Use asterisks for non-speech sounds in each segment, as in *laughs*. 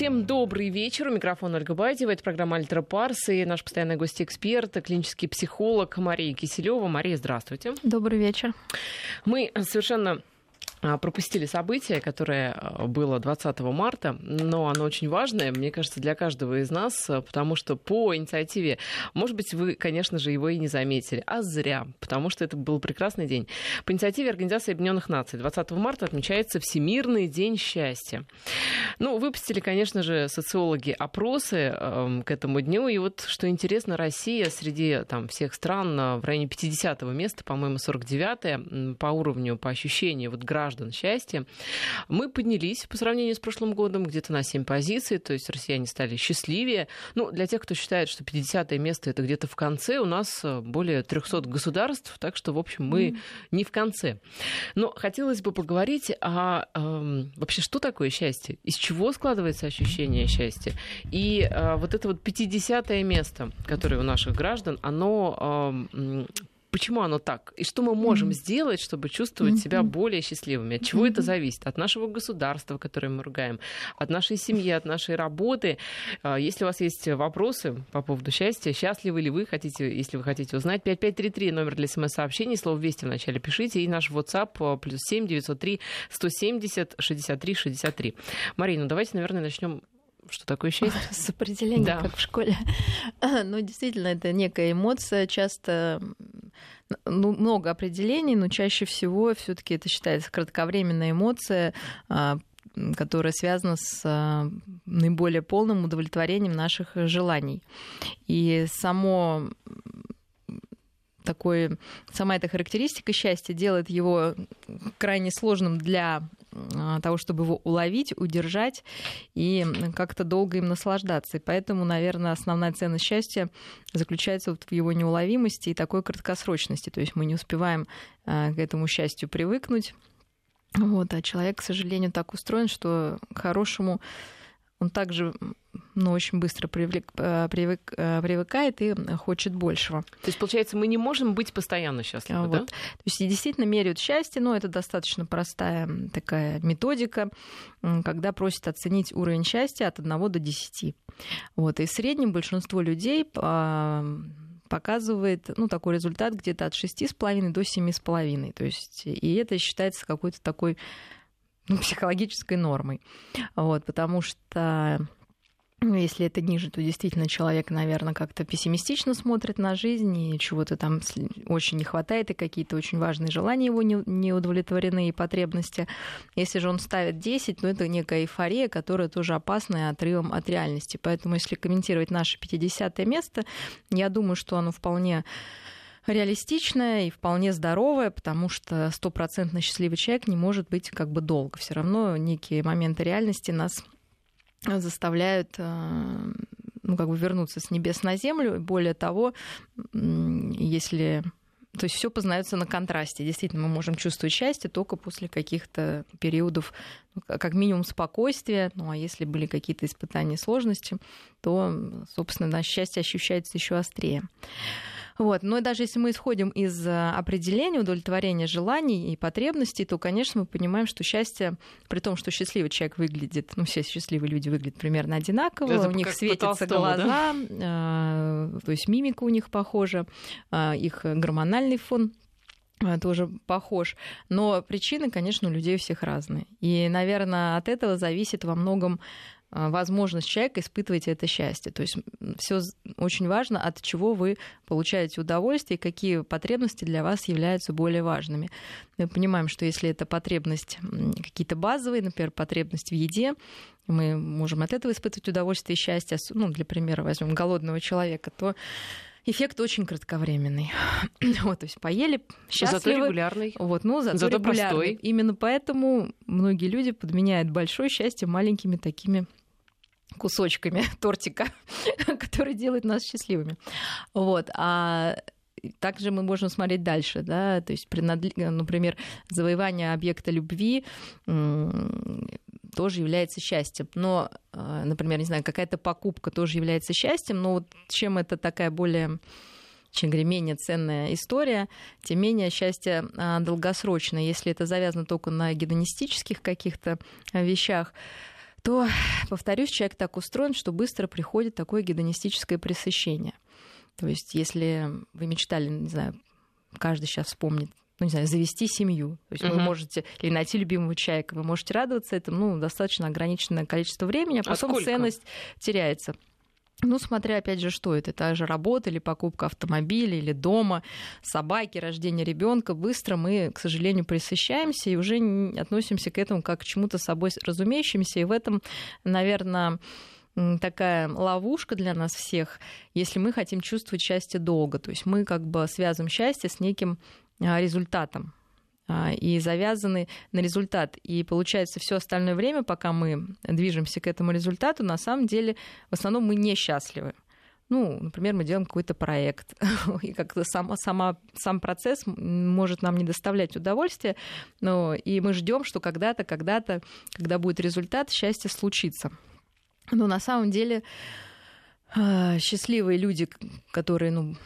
Всем добрый вечер. У микрофона Ольга Бадьева. Это программа «Альтра Парс» и наш постоянный гость-эксперт, клинический психолог Мария Киселева. Мария, здравствуйте. Добрый вечер. Мы совершенно пропустили событие, которое а, было 20 марта, но оно очень важное, мне кажется, для каждого из нас, а, потому что по инициативе, может быть, вы, конечно же, его и не заметили, а зря, потому что это был прекрасный день. По инициативе Организации Объединенных Наций 20 марта отмечается Всемирный день счастья. Ну, выпустили, конечно же, социологи опросы э, к этому дню, и вот, что интересно, Россия среди там, всех стран в районе 50 места, по-моему, 49 по уровню, по ощущению вот граждан граждан счастья. Мы поднялись по сравнению с прошлым годом где-то на 7 позиций, то есть россияне стали счастливее. Ну, для тех, кто считает, что 50 место это где-то в конце, у нас э, более 300 государств, так что, в общем, мы mm. не в конце. Но хотелось бы поговорить о э, вообще, что такое счастье, из чего складывается ощущение счастья. И э, вот это вот 50 место, которое у наших граждан, оно э, почему оно так? И что мы можем mm-hmm. сделать, чтобы чувствовать mm-hmm. себя более счастливыми? От чего mm-hmm. это зависит? От нашего государства, которое мы ругаем, от нашей семьи, от нашей работы. А, если у вас есть вопросы по поводу счастья, счастливы ли вы, хотите, если вы хотите узнать, 5533 номер для смс-сообщений, слово «Вести» вначале пишите, и наш WhatsApp а, плюс 7 903 170 63 63. Марина, ну давайте, наверное, начнем что такое *laughs* счастье? С определением, да. как в школе. *laughs* Ну, действительно, это некая эмоция, часто ну, много определений, но чаще всего все-таки это считается кратковременная эмоция, а, которая связана с а, наиболее полным удовлетворением наших желаний. И само такой, сама эта характеристика счастья делает его крайне сложным для того, чтобы его уловить, удержать и как-то долго им наслаждаться. И поэтому, наверное, основная ценность счастья заключается вот в его неуловимости и такой краткосрочности. То есть мы не успеваем а, к этому счастью привыкнуть. Вот, а человек, к сожалению, так устроен, что хорошему он также ну, очень быстро привлек, э, привык, э, привыкает и хочет большего. То есть, получается, мы не можем быть постоянно счастливы, вот. да? То есть, действительно меряют счастье, но это достаточно простая такая методика, когда просят оценить уровень счастья от 1 до 10. Вот. И в среднем большинство людей а, показывает ну, такой результат где-то от 6,5 до 7,5. То есть, и это считается какой-то такой ну, психологической нормой. Вот, потому что ну, если это ниже, то действительно человек, наверное, как-то пессимистично смотрит на жизнь, и чего-то там очень не хватает, и какие-то очень важные желания его не, не удовлетворены, и потребности. Если же он ставит 10, ну, это некая эйфория, которая тоже опасная отрывом от реальности. Поэтому, если комментировать наше 50 место, я думаю, что оно вполне реалистичная и вполне здоровая, потому что стопроцентно счастливый человек не может быть как бы долго. Все равно некие моменты реальности нас заставляют э, ну, как бы вернуться с небес на землю. Более того, если то есть все познается на контрасте. Действительно, мы можем чувствовать счастье только после каких-то периодов, ну, как минимум, спокойствия. Ну а если были какие-то испытания, сложности, то, собственно, наше счастье ощущается еще острее. Вот. Но даже если мы исходим из э, определения удовлетворения желаний и потребностей, то, конечно, мы понимаем, что счастье, при том, что счастливый человек выглядит, ну, все счастливые люди выглядят примерно одинаково, Это у них светятся глаза, да? э, то есть мимика у них похожа, э, их гормональный фон тоже похож. Но причины, конечно, у людей у всех разные. И, наверное, от этого зависит во многом а, возможность человека испытывать это счастье. То есть все очень важно, от чего вы получаете удовольствие и какие потребности для вас являются более важными. Мы понимаем, что если это потребность какие-то базовые, например, потребность в еде, мы можем от этого испытывать удовольствие и счастье. Ну, для примера возьмем голодного человека, то эффект очень кратковременный. *clears throat* вот, то есть поели счастливы. Зато регулярный. Вот, ну, зато, зато регулярный. Простой. Именно поэтому многие люди подменяют большое счастье маленькими такими кусочками *laughs* тортика, который делает нас счастливыми. Вот. А также мы можем смотреть дальше, да, то есть, например, завоевание объекта любви тоже является счастьем. Но, а, например, не знаю, какая-то покупка тоже является счастьем, но вот чем это такая более чем менее ценная история, тем менее счастье а, долгосрочное. Если это завязано только на гедонистических каких-то вещах, то, повторюсь, человек так устроен, что быстро приходит такое гедонистическое пресыщение. То есть, если вы мечтали, не знаю, каждый сейчас вспомнит, ну, не знаю, завести семью. То есть uh-huh. вы можете, или найти любимого человека, вы можете радоваться этому, ну, достаточно ограниченное количество времени, а потом а ценность теряется. Ну, смотря, опять же, что это. Та же работа или покупка автомобиля, или дома, собаки, рождение ребенка. Быстро мы, к сожалению, присыщаемся и уже относимся к этому как к чему-то собой разумеющимся. И в этом, наверное, такая ловушка для нас всех, если мы хотим чувствовать счастье долго. То есть мы как бы связываем счастье с неким а, результатом и завязаны на результат. И получается, все остальное время, пока мы движемся к этому результату, на самом деле в основном мы несчастливы. Ну, например, мы делаем какой-то проект, *laughs* и как-то сама, сама, сам процесс может нам не доставлять удовольствия, но и мы ждем, что когда-то, когда-то, когда будет результат, счастье случится. Но на самом деле а, счастливые люди, которые, ну,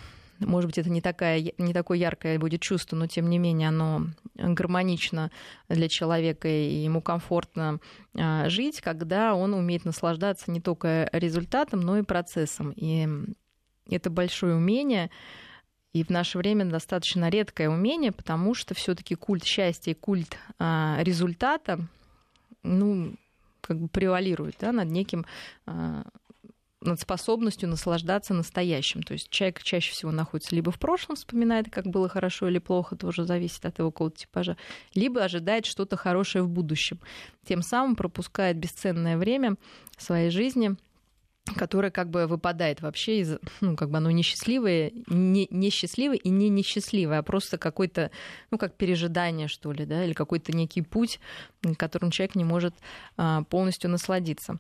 может быть, это не, такая, не такое яркое будет чувство, но тем не менее оно гармонично для человека и ему комфортно а, жить, когда он умеет наслаждаться не только результатом, но и процессом. И это большое умение, и в наше время достаточно редкое умение, потому что все-таки культ счастья и культ а, результата, ну, как бы превалирует да, над неким а, над способностью наслаждаться настоящим. То есть человек чаще всего находится либо в прошлом, вспоминает, как было хорошо или плохо, тоже зависит от его какого-то типажа, либо ожидает что-то хорошее в будущем. Тем самым пропускает бесценное время своей жизни, которое как бы выпадает вообще из, ну, как бы оно несчастливое, не, несчастливое и не несчастливое, а просто какой-то, ну, как пережидание, что ли, да, или какой-то некий путь, которым человек не может а, полностью насладиться.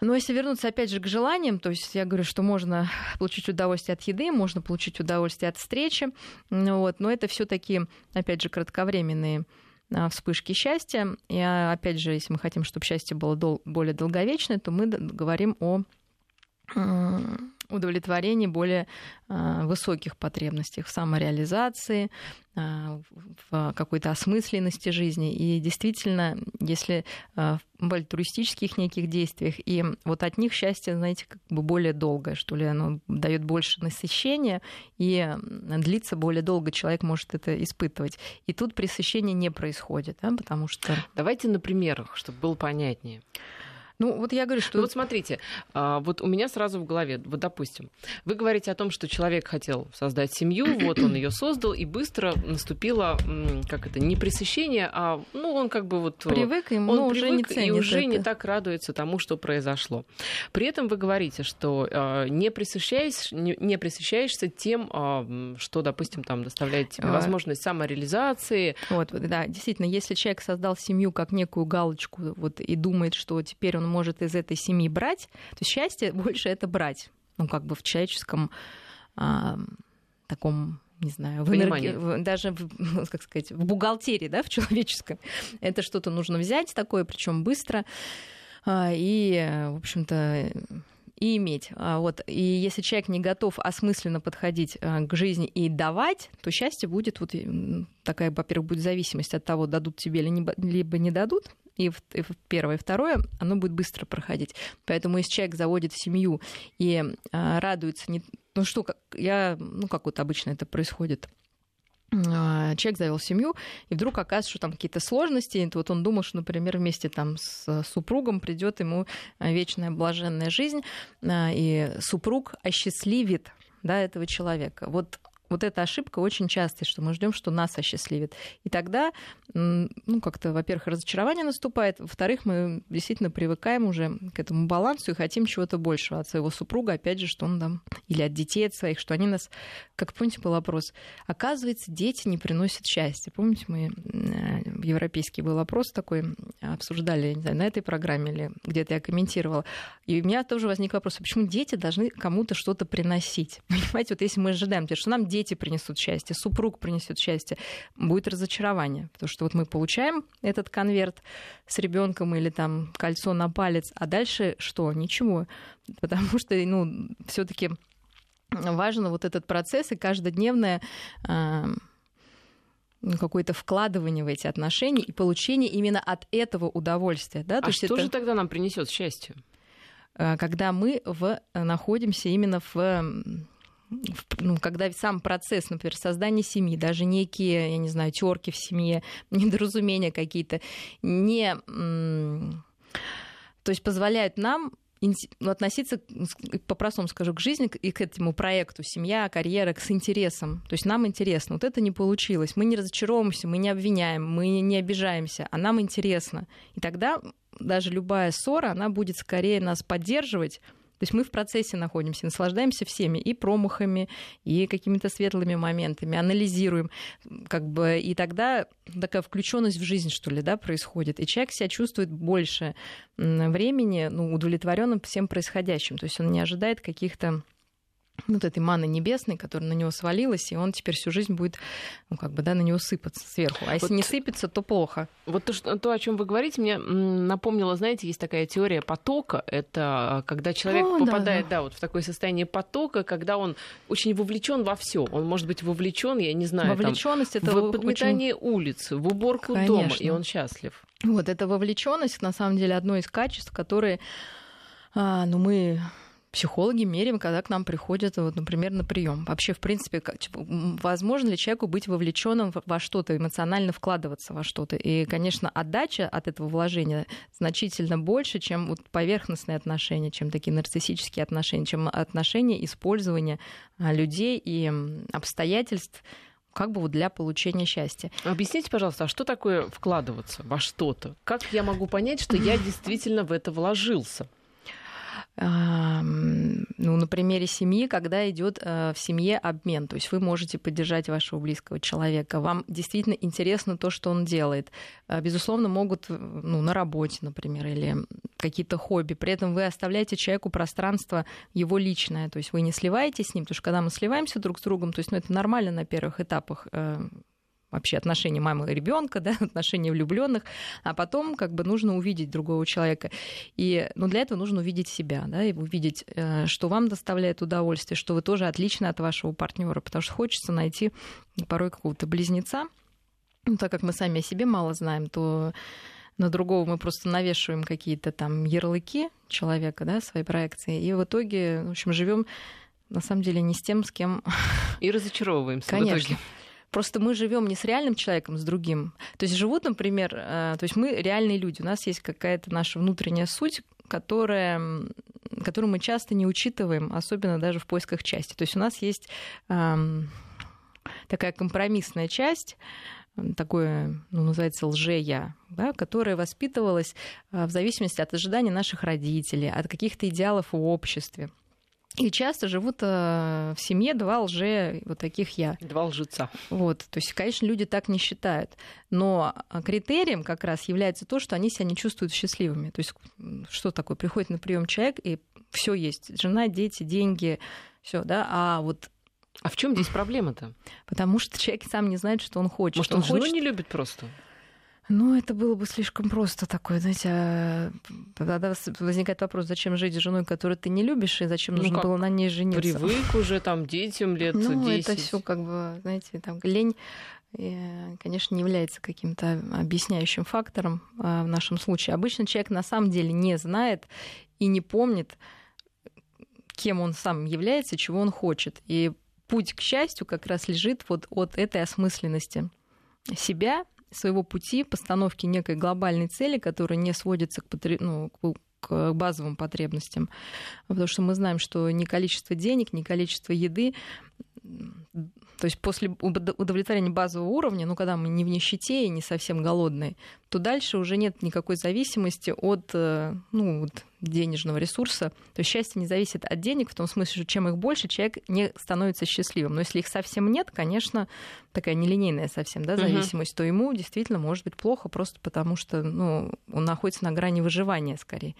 Но если вернуться опять же к желаниям, то есть я говорю, что можно получить удовольствие от еды, можно получить удовольствие от встречи, вот, но это все таки опять же, кратковременные а, вспышки счастья. И опять же, если мы хотим, чтобы счастье было дол- более долговечное, то мы говорим о удовлетворении более а, высоких потребностей в самореализации, а, в какой-то осмысленности жизни. И действительно, если а, в альтруистических неких действиях, и вот от них счастье, знаете, как бы более долгое, что ли, оно дает больше насыщения, и длится более долго, человек может это испытывать. И тут пресыщение не происходит, да, потому что... Давайте на примерах, чтобы было понятнее. Ну, вот я говорю, что... Ну, вот смотрите, а, вот у меня сразу в голове, вот допустим, вы говорите о том, что человек хотел создать семью, *clears throat* вот он ее создал, и быстро наступило, как это, не пресыщение, а, ну, он как бы вот... Э, привык, ему он уже привык, не и уже это. не так радуется тому, что произошло. При этом вы говорите, что а, не, пресыщаешь, не, не пресыщаешься тем, а, что, допустим, там доставляет тебе возможность самореализации. Вот, да, действительно, если человек создал семью как некую галочку, вот, и думает, что теперь он может из этой семьи брать, то счастье больше это брать. Ну, как бы в человеческом а, таком не знаю, в энерги... в, даже в, *laughs* как сказать, в бухгалтерии, да, в человеческом. *laughs* Это что-то нужно взять такое, причем быстро. А, и, в общем-то, и иметь. А, вот. И если человек не готов осмысленно подходить а, к жизни и давать, то счастье будет вот такая, во-первых, будет зависимость от того, дадут тебе либо не дадут, и первое, и второе, оно будет быстро проходить. Поэтому если человек заводит семью и а, радуется, не, ну что, я, ну как вот обычно это происходит, а, человек завел семью, и вдруг оказывается, что там какие-то сложности. И вот он думал, что, например, вместе там с супругом придет ему вечная блаженная жизнь, а, и супруг осчастливит да, этого человека. Вот вот эта ошибка очень частая, что мы ждем, что нас осчастливит. И тогда, ну, как-то, во-первых, разочарование наступает, во-вторых, мы действительно привыкаем уже к этому балансу и хотим чего-то большего от своего супруга, опять же, что он там, или от детей от своих, что они нас, как помните, был вопрос, оказывается, дети не приносят счастья. Помните, мы э, европейский был вопрос такой, обсуждали, не знаю, на этой программе или где-то я комментировала, и у меня тоже возник вопрос, а почему дети должны кому-то что-то приносить? *laughs* Понимаете, вот если мы ожидаем, что нам дети дети принесут счастье, супруг принесет счастье, будет разочарование. Потому что вот мы получаем этот конверт с ребенком или там кольцо на палец, а дальше что? Ничего. *laughs* Потому что, ну, все-таки важен вот этот процесс и каждодневная какое-то вкладывание в эти отношения и получение именно от этого удовольствия. Да? А То что это... же тогда нам принесет счастье? Э, когда мы в, находимся именно в ну, когда сам процесс, например, создания семьи, даже некие, я не знаю, терки в семье, *laughs* недоразумения какие-то, не, то есть позволяют нам ну, относиться, по-простому скажу, к жизни и к этому проекту семья, карьера, с интересом. То есть нам интересно. Вот это не получилось. Мы не разочаровываемся, мы не обвиняем, мы не обижаемся, а нам интересно. И тогда даже любая ссора, она будет скорее нас поддерживать, то есть мы в процессе находимся, наслаждаемся всеми и промахами, и какими-то светлыми моментами, анализируем, как бы, и тогда такая включенность в жизнь, что ли, да, происходит. И человек себя чувствует больше времени ну, удовлетворенным всем происходящим. То есть он не ожидает каких-то вот этой маны небесной, которая на него свалилась, и он теперь всю жизнь будет, ну, как бы, да, на него сыпаться сверху. А вот, если не сыпется, то плохо. Вот то, то, о чем вы говорите, мне напомнило, знаете, есть такая теория потока. Это когда человек о, попадает, да, да. да, вот в такое состояние потока, когда он очень вовлечен во все. Он может быть вовлечен, я не знаю, Вовлеченность там, это в подметание очень... улиц, в уборку Конечно. дома, и он счастлив. Вот эта вовлеченность, на самом деле, одно из качеств, которые а, ну, мы психологи меряем, когда к нам приходят, вот, например, на прием. Вообще, в принципе, как, типа, возможно ли человеку быть вовлеченным во что-то, эмоционально вкладываться во что-то. И, конечно, отдача от этого вложения значительно больше, чем вот поверхностные отношения, чем такие нарциссические отношения, чем отношения использования а, людей и обстоятельств как бы вот для получения счастья. Объясните, пожалуйста, а что такое вкладываться во что-то? Как я могу понять, что я *laughs* действительно в это вложился? Ну, на примере семьи, когда идет э, в семье обмен. То есть вы можете поддержать вашего близкого человека. Вам действительно интересно то, что он делает. Э, безусловно, могут ну, на работе, например, или какие-то хобби. При этом вы оставляете человеку пространство его личное. То есть вы не сливаетесь с ним, потому что когда мы сливаемся друг с другом, то есть ну, это нормально на первых этапах э, вообще отношения мамы и ребенка, да, *laughs* отношения влюбленных, а потом как бы нужно увидеть другого человека. И ну, для этого нужно увидеть себя, да, и увидеть, э, что вам доставляет удовольствие, что вы тоже отличны от вашего партнера, потому что хочется найти порой какого-то близнеца. Ну, так как мы сами о себе мало знаем, то на другого мы просто навешиваем какие-то там ярлыки человека, да, свои проекции, и в итоге, в общем, живем на самом деле не с тем, с кем... И разочаровываемся Конечно. в итоге. Просто мы живем не с реальным человеком, с другим. То есть живут, например, э, то есть мы реальные люди, у нас есть какая-то наша внутренняя суть, которая, которую мы часто не учитываем, особенно даже в поисках части. То есть у нас есть такая компромиссная часть, такое, ну, называется лже-я, да, которая воспитывалась э, в зависимости от ожиданий наших родителей, от каких-то идеалов в обществе. И часто живут э, в семье два лже вот таких я. Два лжеца. Вот, то есть, конечно, люди так не считают. Но а, критерием как раз является то, что они себя не чувствуют счастливыми. То есть, что такое? Приходит на прием человек, и все есть. Жена, дети, деньги, все, да. А вот а в чем здесь проблема-то? Потому что человек сам не знает, что он хочет. Может, он, он жену хочет... не любит просто? Ну, это было бы слишком просто такое, знаете, а тогда возникает вопрос, зачем жить с женой, которую ты не любишь, и зачем ну, нужно было на ней жениться? Привык уже там детям лет ну, 10. это все как бы, знаете, там лень, конечно, не является каким-то объясняющим фактором а, в нашем случае. Обычно человек на самом деле не знает и не помнит, кем он сам является, чего он хочет. И путь к счастью как раз лежит вот от этой осмысленности себя своего пути, постановки некой глобальной цели, которая не сводится к, потреб... ну, к базовым потребностям. Потому что мы знаем, что ни количество денег, ни количество еды то есть после удовлетворения базового уровня, ну, когда мы не в нищете и не совсем голодные, то дальше уже нет никакой зависимости от э, ну, вот, денежного ресурса. То есть счастье не зависит от денег, в том смысле, что чем их больше, человек не становится счастливым. Но если их совсем нет, конечно, такая нелинейная совсем да, зависимость, угу. то ему действительно может быть плохо просто потому, что ну, он находится на грани выживания скорее.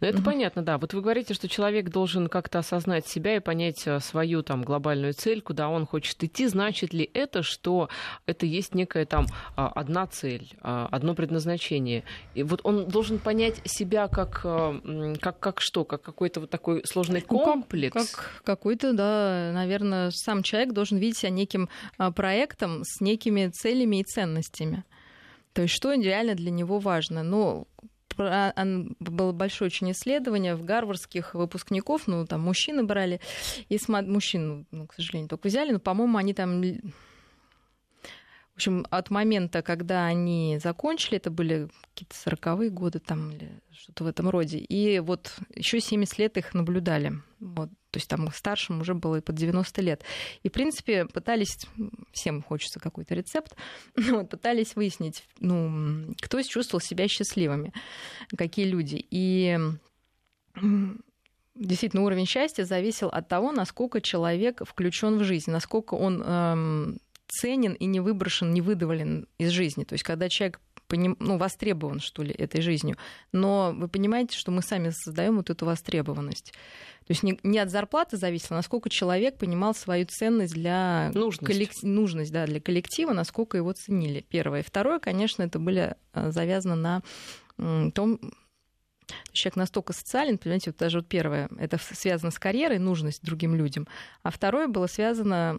Ну, это угу. понятно, да. Вот вы говорите, что человек должен как-то осознать себя и понять э, свою там глобальную цель, куда он хочет идти. Значит ли это, что это есть некая там а, одна цель, а, одно предназначение? И вот он должен понять себя как как, как что, как какой-то вот такой сложный комплекс? Ну, как, как какой-то, да, наверное, сам человек должен видеть себя неким а, проектом с некими целями и ценностями. То есть что реально для него важно. Ну, было большое очень исследование в гарвардских выпускников, ну, там мужчины брали, и мужчин, ну, к сожалению, только взяли, но, по-моему, они там в общем, от момента, когда они закончили, это были какие-то сороковые годы там или что-то в этом роде, и вот еще 70 лет их наблюдали. Вот. То есть там старшим уже было и под 90 лет. И, в принципе, пытались, всем хочется какой-то рецепт, *laughs* вот, пытались выяснить, ну, кто чувствовал себя счастливыми, какие люди. И действительно уровень счастья зависел от того, насколько человек включен в жизнь, насколько он эм, ценен и не выброшен, не выдавлен из жизни. То есть, когда человек поним, ну, востребован, что ли, этой жизнью. Но вы понимаете, что мы сами создаем вот эту востребованность. То есть не, не от зарплаты зависело, а насколько человек понимал свою ценность для нужность, коллек... нужность да, для коллектива, насколько его ценили. Первое. И второе, конечно, это были э, завязано на том, человек настолько социален, понимаете, вот даже вот первое, это связано с карьерой, нужность другим людям, а второе было связано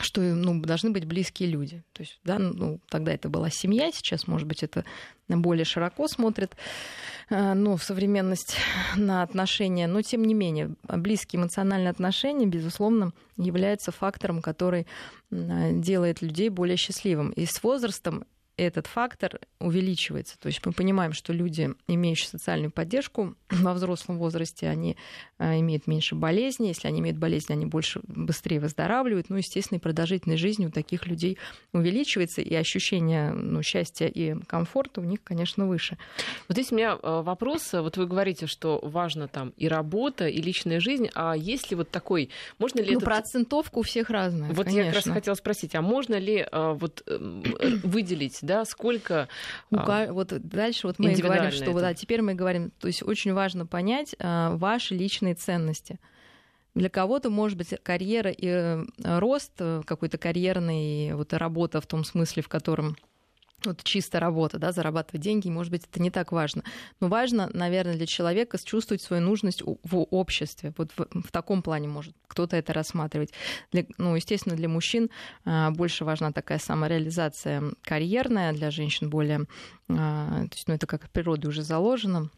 что ну, должны быть близкие люди. То есть, да, ну, тогда это была семья, сейчас, может быть, это более широко смотрит э, ну, современность *laughs* на отношения. Но, тем не менее, близкие эмоциональные отношения, безусловно, являются фактором, который делает людей более счастливым. И с возрастом этот фактор увеличивается. То есть мы понимаем, что люди, имеющие социальную поддержку *clears throat* во взрослом возрасте, они а, имеют меньше болезней. Если они имеют болезни, они больше, быстрее выздоравливают. Ну, естественно, и продолжительность жизни у таких людей увеличивается, и ощущение ну, счастья и комфорта у них, конечно, выше. Вот здесь у меня а, вопрос. Вот вы говорите, что важно там и работа, и личная жизнь. А есть ли вот такой... Можно ли ну, этот... процентовка у всех разная, Вот конечно. я как раз хотела спросить, а можно ли а, вот эм, выделить да, сколько... А, вот дальше вот мы говорим, что это. да, теперь мы говорим, то есть очень важно понять а, ваши личные ценности. Для кого-то, может быть, карьера и э, рост, э, какой-то карьерный, вот работа в том смысле, в котором вот чисто работа, да, зарабатывать деньги, может быть, это не так важно. Но важно, наверное, для человека чувствовать свою нужность в обществе. Вот в, в таком плане может кто-то это рассматривать. Для, ну, естественно, для мужчин а, больше важна такая самореализация карьерная, для женщин более, а, то есть, ну, это как природа уже заложено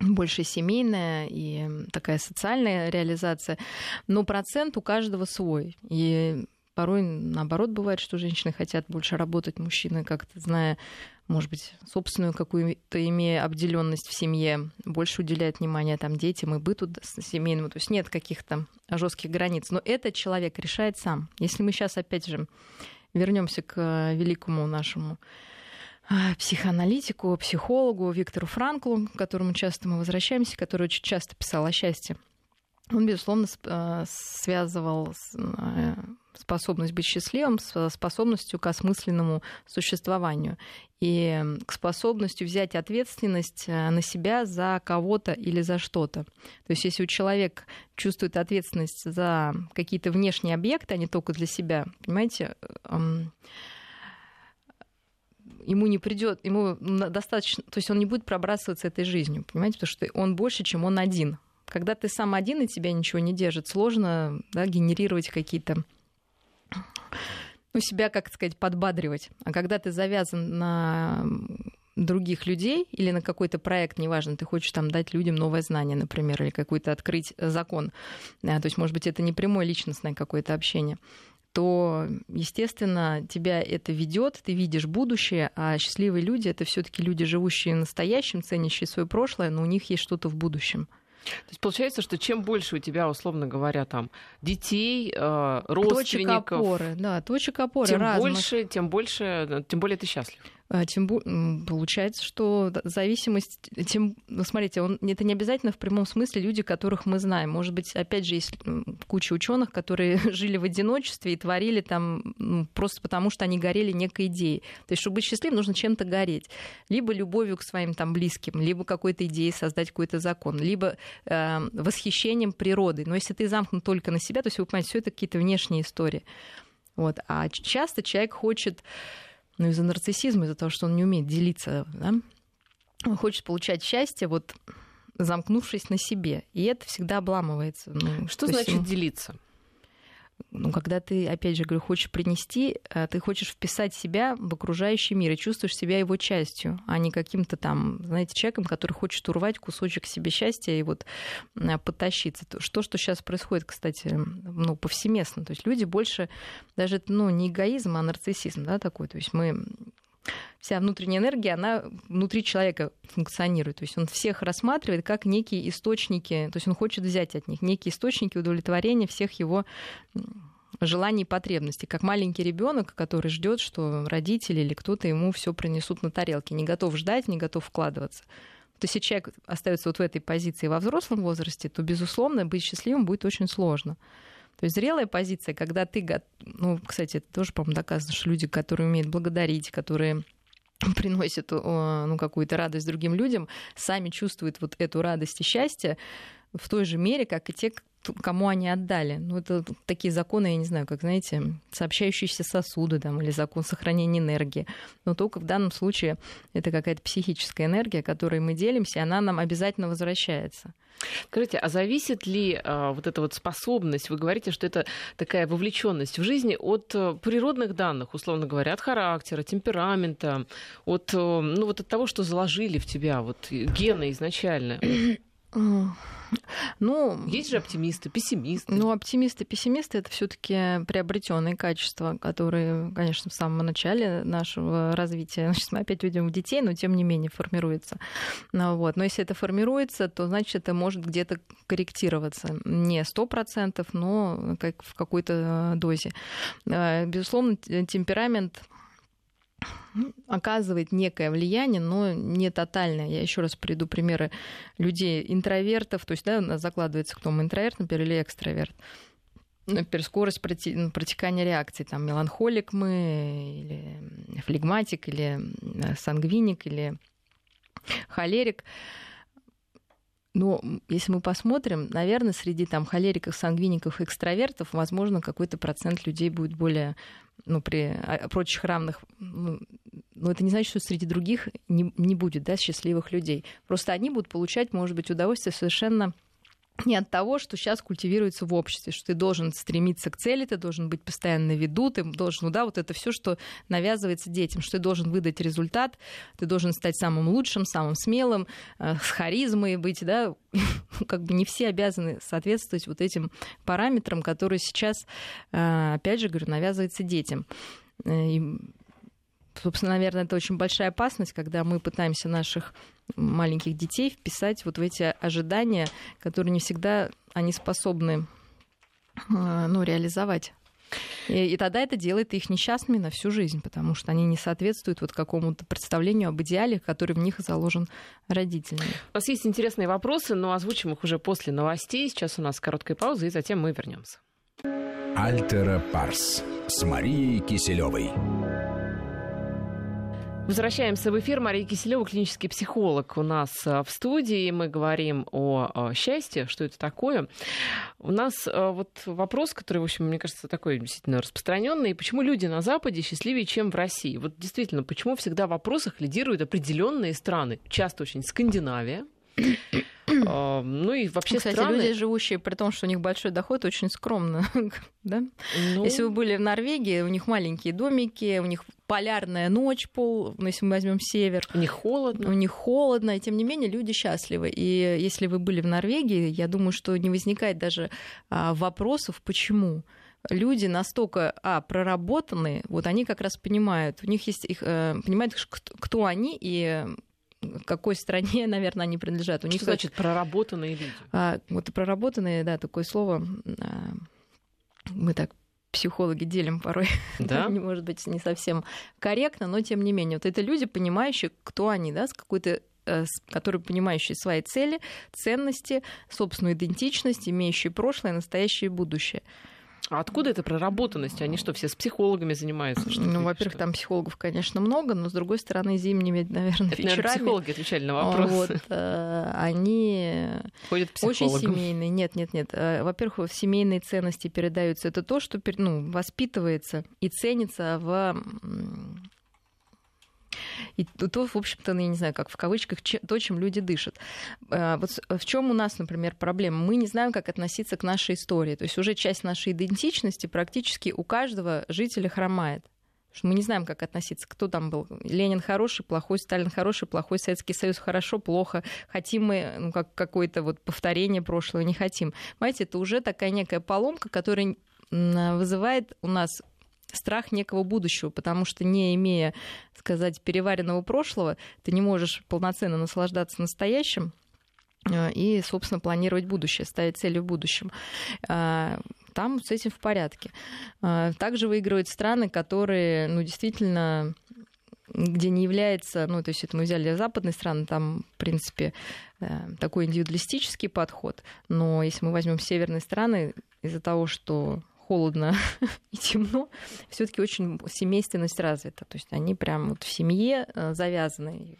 больше семейная и такая социальная реализация, но процент у каждого свой. И Порой, наоборот, бывает, что женщины хотят больше работать, мужчины, как-то зная, может быть, собственную какую-то имея обделенность в семье, больше уделяет внимание там детям и быту семейному. То есть нет каких-то жестких границ. Но этот человек решает сам. Если мы сейчас опять же вернемся к великому нашему а, психоаналитику, психологу Виктору Франклу, к которому часто мы возвращаемся, который очень часто писал о счастье. Он, безусловно, а, связывал способность быть счастливым с способностью к осмысленному существованию и к способностью взять ответственность э, на себя за кого-то или за что-то. То есть если у человека чувствует ответственность за какие-то внешние объекты, а не только для себя, понимаете, эм, ему не придет, ему достаточно, то есть он не будет пробрасываться этой жизнью, понимаете, потому что он больше, чем он один. Когда ты сам один и тебя ничего не держит, сложно да, генерировать какие-то ну, себя, как сказать, подбадривать. А когда ты завязан на других людей или на какой-то проект, неважно, ты хочешь там дать людям новое знание, например, или какой-то открыть закон, то есть, может быть, это не прямое личностное какое-то общение, то, естественно, тебя это ведет, ты видишь будущее, а счастливые люди это все-таки люди, живущие настоящим, ценящие свое прошлое, но у них есть что-то в будущем. То есть получается, что чем больше у тебя, условно говоря, там детей, э, родственников, точек опоры, да, точек опоры тем разных. больше, тем больше, тем более ты счастлив. А, тем получается, что зависимость, тем, ну, смотрите, он, это не обязательно в прямом смысле люди, которых мы знаем. Может быть, опять же, есть куча ученых, которые *laughs* жили в одиночестве и творили там просто потому, что они горели некой идеей. То есть, чтобы быть счастливым, нужно чем-то гореть. Либо любовью к своим там близким, либо какой-то идеей создать какой-то закон, либо э, восхищением природой. Но если ты замкнут только на себя, то есть вы понимаете, все это какие-то внешние истории. Вот. А часто человек хочет ну, из-за нарциссизма, из-за того, что он не умеет делиться, да, он хочет получать счастье вот замкнувшись на себе. И это всегда обламывается. Ну, что значит есть, делиться? Ну, когда ты, опять же говорю, хочешь принести, э, ты хочешь вписать себя в окружающий мир и чувствуешь себя его частью, а не каким-то там, знаете, человеком, который хочет урвать кусочек себе счастья и вот потащиться. То, что, что сейчас происходит, кстати, ну, повсеместно. То есть люди больше, даже ну, не эгоизм, а нарциссизм, да, такой. То есть мы вся внутренняя энергия, она внутри человека функционирует. То есть он всех рассматривает как некие источники, то есть он хочет взять от них некие источники удовлетворения всех его желаний и потребностей, как маленький ребенок, который ждет, что родители или кто-то ему все принесут на тарелке, не готов ждать, не готов вкладываться. То если человек остается вот в этой позиции во взрослом возрасте, то, безусловно, быть счастливым будет очень сложно. То есть зрелая позиция, когда ты... Ну, кстати, это тоже, по-моему, доказано, что люди, которые умеют благодарить, которые *laughs* приносят ну, какую-то радость другим людям, сами чувствуют вот эту радость и счастье в той же мере, как и те, кому они отдали. Ну, это такие законы, я не знаю, как, знаете, сообщающиеся сосуды там, или закон сохранения энергии. Но только в данном случае это какая-то психическая энергия, которой мы делимся, и она нам обязательно возвращается. Скажите, а зависит ли а, вот эта вот способность, вы говорите, что это такая вовлеченность в жизни от э, природных данных, условно говоря, от характера, темперамента, от, э, ну, вот от того, что заложили в тебя, вот гены изначально? Ну, есть же оптимисты, пессимисты. Ну, оптимисты, пессимисты это все-таки приобретенные качества, которые, конечно, в самом начале нашего развития, сейчас мы опять уйдем в детей, но тем не менее формируется. Ну, вот. Но если это формируется, то значит это может где-то корректироваться. Не сто процентов, но как в какой-то дозе. Э, безусловно, темперамент оказывает некое влияние, но не тотальное. Я еще раз приду примеры людей интровертов, то есть да, у нас закладывается, кто мы интроверт, например, или экстраверт. Например, скорость ну, протекания реакции, там, меланхолик мы, или флегматик, или сангвиник, или холерик. Но если мы посмотрим, наверное, среди там холериков, сангвиников, экстравертов, возможно, какой-то процент людей будет более, ну, при а, прочих равных, ну, но это не значит, что среди других не, не будет, да, счастливых людей. Просто они будут получать, может быть, удовольствие совершенно не от того, что сейчас культивируется в обществе, что ты должен стремиться к цели, ты должен быть постоянно на виду, ты должен, ну да, вот это все, что навязывается детям, что ты должен выдать результат, ты должен стать самым лучшим, самым смелым, э, с харизмой быть, да, *laughs* как бы не все обязаны соответствовать вот этим параметрам, которые сейчас, э, опять же говорю, навязываются детям. Э, и собственно, наверное, это очень большая опасность, когда мы пытаемся наших маленьких детей вписать вот в эти ожидания, которые не всегда они способны э, ну, реализовать. И, и тогда это делает их несчастными на всю жизнь, потому что они не соответствуют вот какому-то представлению об идеале, который в них заложен родителями. У нас есть интересные вопросы, но озвучим их уже после новостей. Сейчас у нас короткая пауза, и затем мы вернемся. Альтера Парс с Марией Киселевой. Возвращаемся в эфир. Мария Киселева, клинический психолог у нас э, в студии. Мы говорим о счастье, что это такое. У нас э, вот вопрос, который, в общем, мне кажется, такой действительно распространенный. Почему люди на Западе счастливее, чем в России? Вот действительно, почему всегда в вопросах лидируют определенные страны? Часто очень Скандинавия, ну и вообще Кстати, страны... люди, живущие при том, что у них большой доход, очень скромно. *laughs* да? ну... Если вы были в Норвегии, у них маленькие домики, у них полярная ночь, пол, ну, если мы возьмем север. У них холодно. У них холодно, и тем не менее люди счастливы. И если вы были в Норвегии, я думаю, что не возникает даже а, вопросов, почему люди настолько а, проработанные, вот они как раз понимают, у них есть их, э, понимают, кто они и какой стране, *laughs* наверное, они принадлежат. У Что них значит проработанные люди? А, вот проработанные, да, такое слово. А, мы так психологи делим порой, *laughs* да? может быть, не совсем корректно, но тем не менее. Вот это люди, понимающие, кто они, да, с какой-то э, которые понимающие свои цели, ценности, собственную идентичность, имеющие прошлое, настоящее и будущее. А откуда эта проработанность? Они что, все с психологами занимаются? Что ну, во-первых, там психологов, конечно, много, но с другой стороны, зимними, *laughs* наверное, Это, вечерами... Наверное, психологи отвечали на вопрос. Вот, э, они Ходят очень семейные. Нет, нет, нет. Э, во-первых, семейные ценности передаются. Это то, что ну, воспитывается и ценится в и то, в общем-то, ну, я не знаю, как в кавычках, то, чем люди дышат. А, вот в чем у нас, например, проблема? Мы не знаем, как относиться к нашей истории. То есть уже часть нашей идентичности практически у каждого жителя хромает мы не знаем, как относиться, кто там был. Ленин хороший, плохой, Сталин хороший, плохой, Советский Союз хорошо, плохо. Хотим мы ну, как какое-то вот повторение прошлого, не хотим. Понимаете, это уже такая некая поломка, которая вызывает у нас страх некого будущего, потому что не имея, сказать, переваренного прошлого, ты не можешь полноценно наслаждаться настоящим э, и, собственно, планировать будущее, ставить цели в будущем. А, там с этим в порядке. А, также выигрывают страны, которые, ну, действительно где не является, ну, то есть это мы взяли западные страны, там, в принципе, э, такой индивидуалистический подход, но если мы возьмем северные страны, из-за того, что холодно *laughs* и темно, все-таки очень семейственность развита. То есть они прям вот в семье э, завязаны.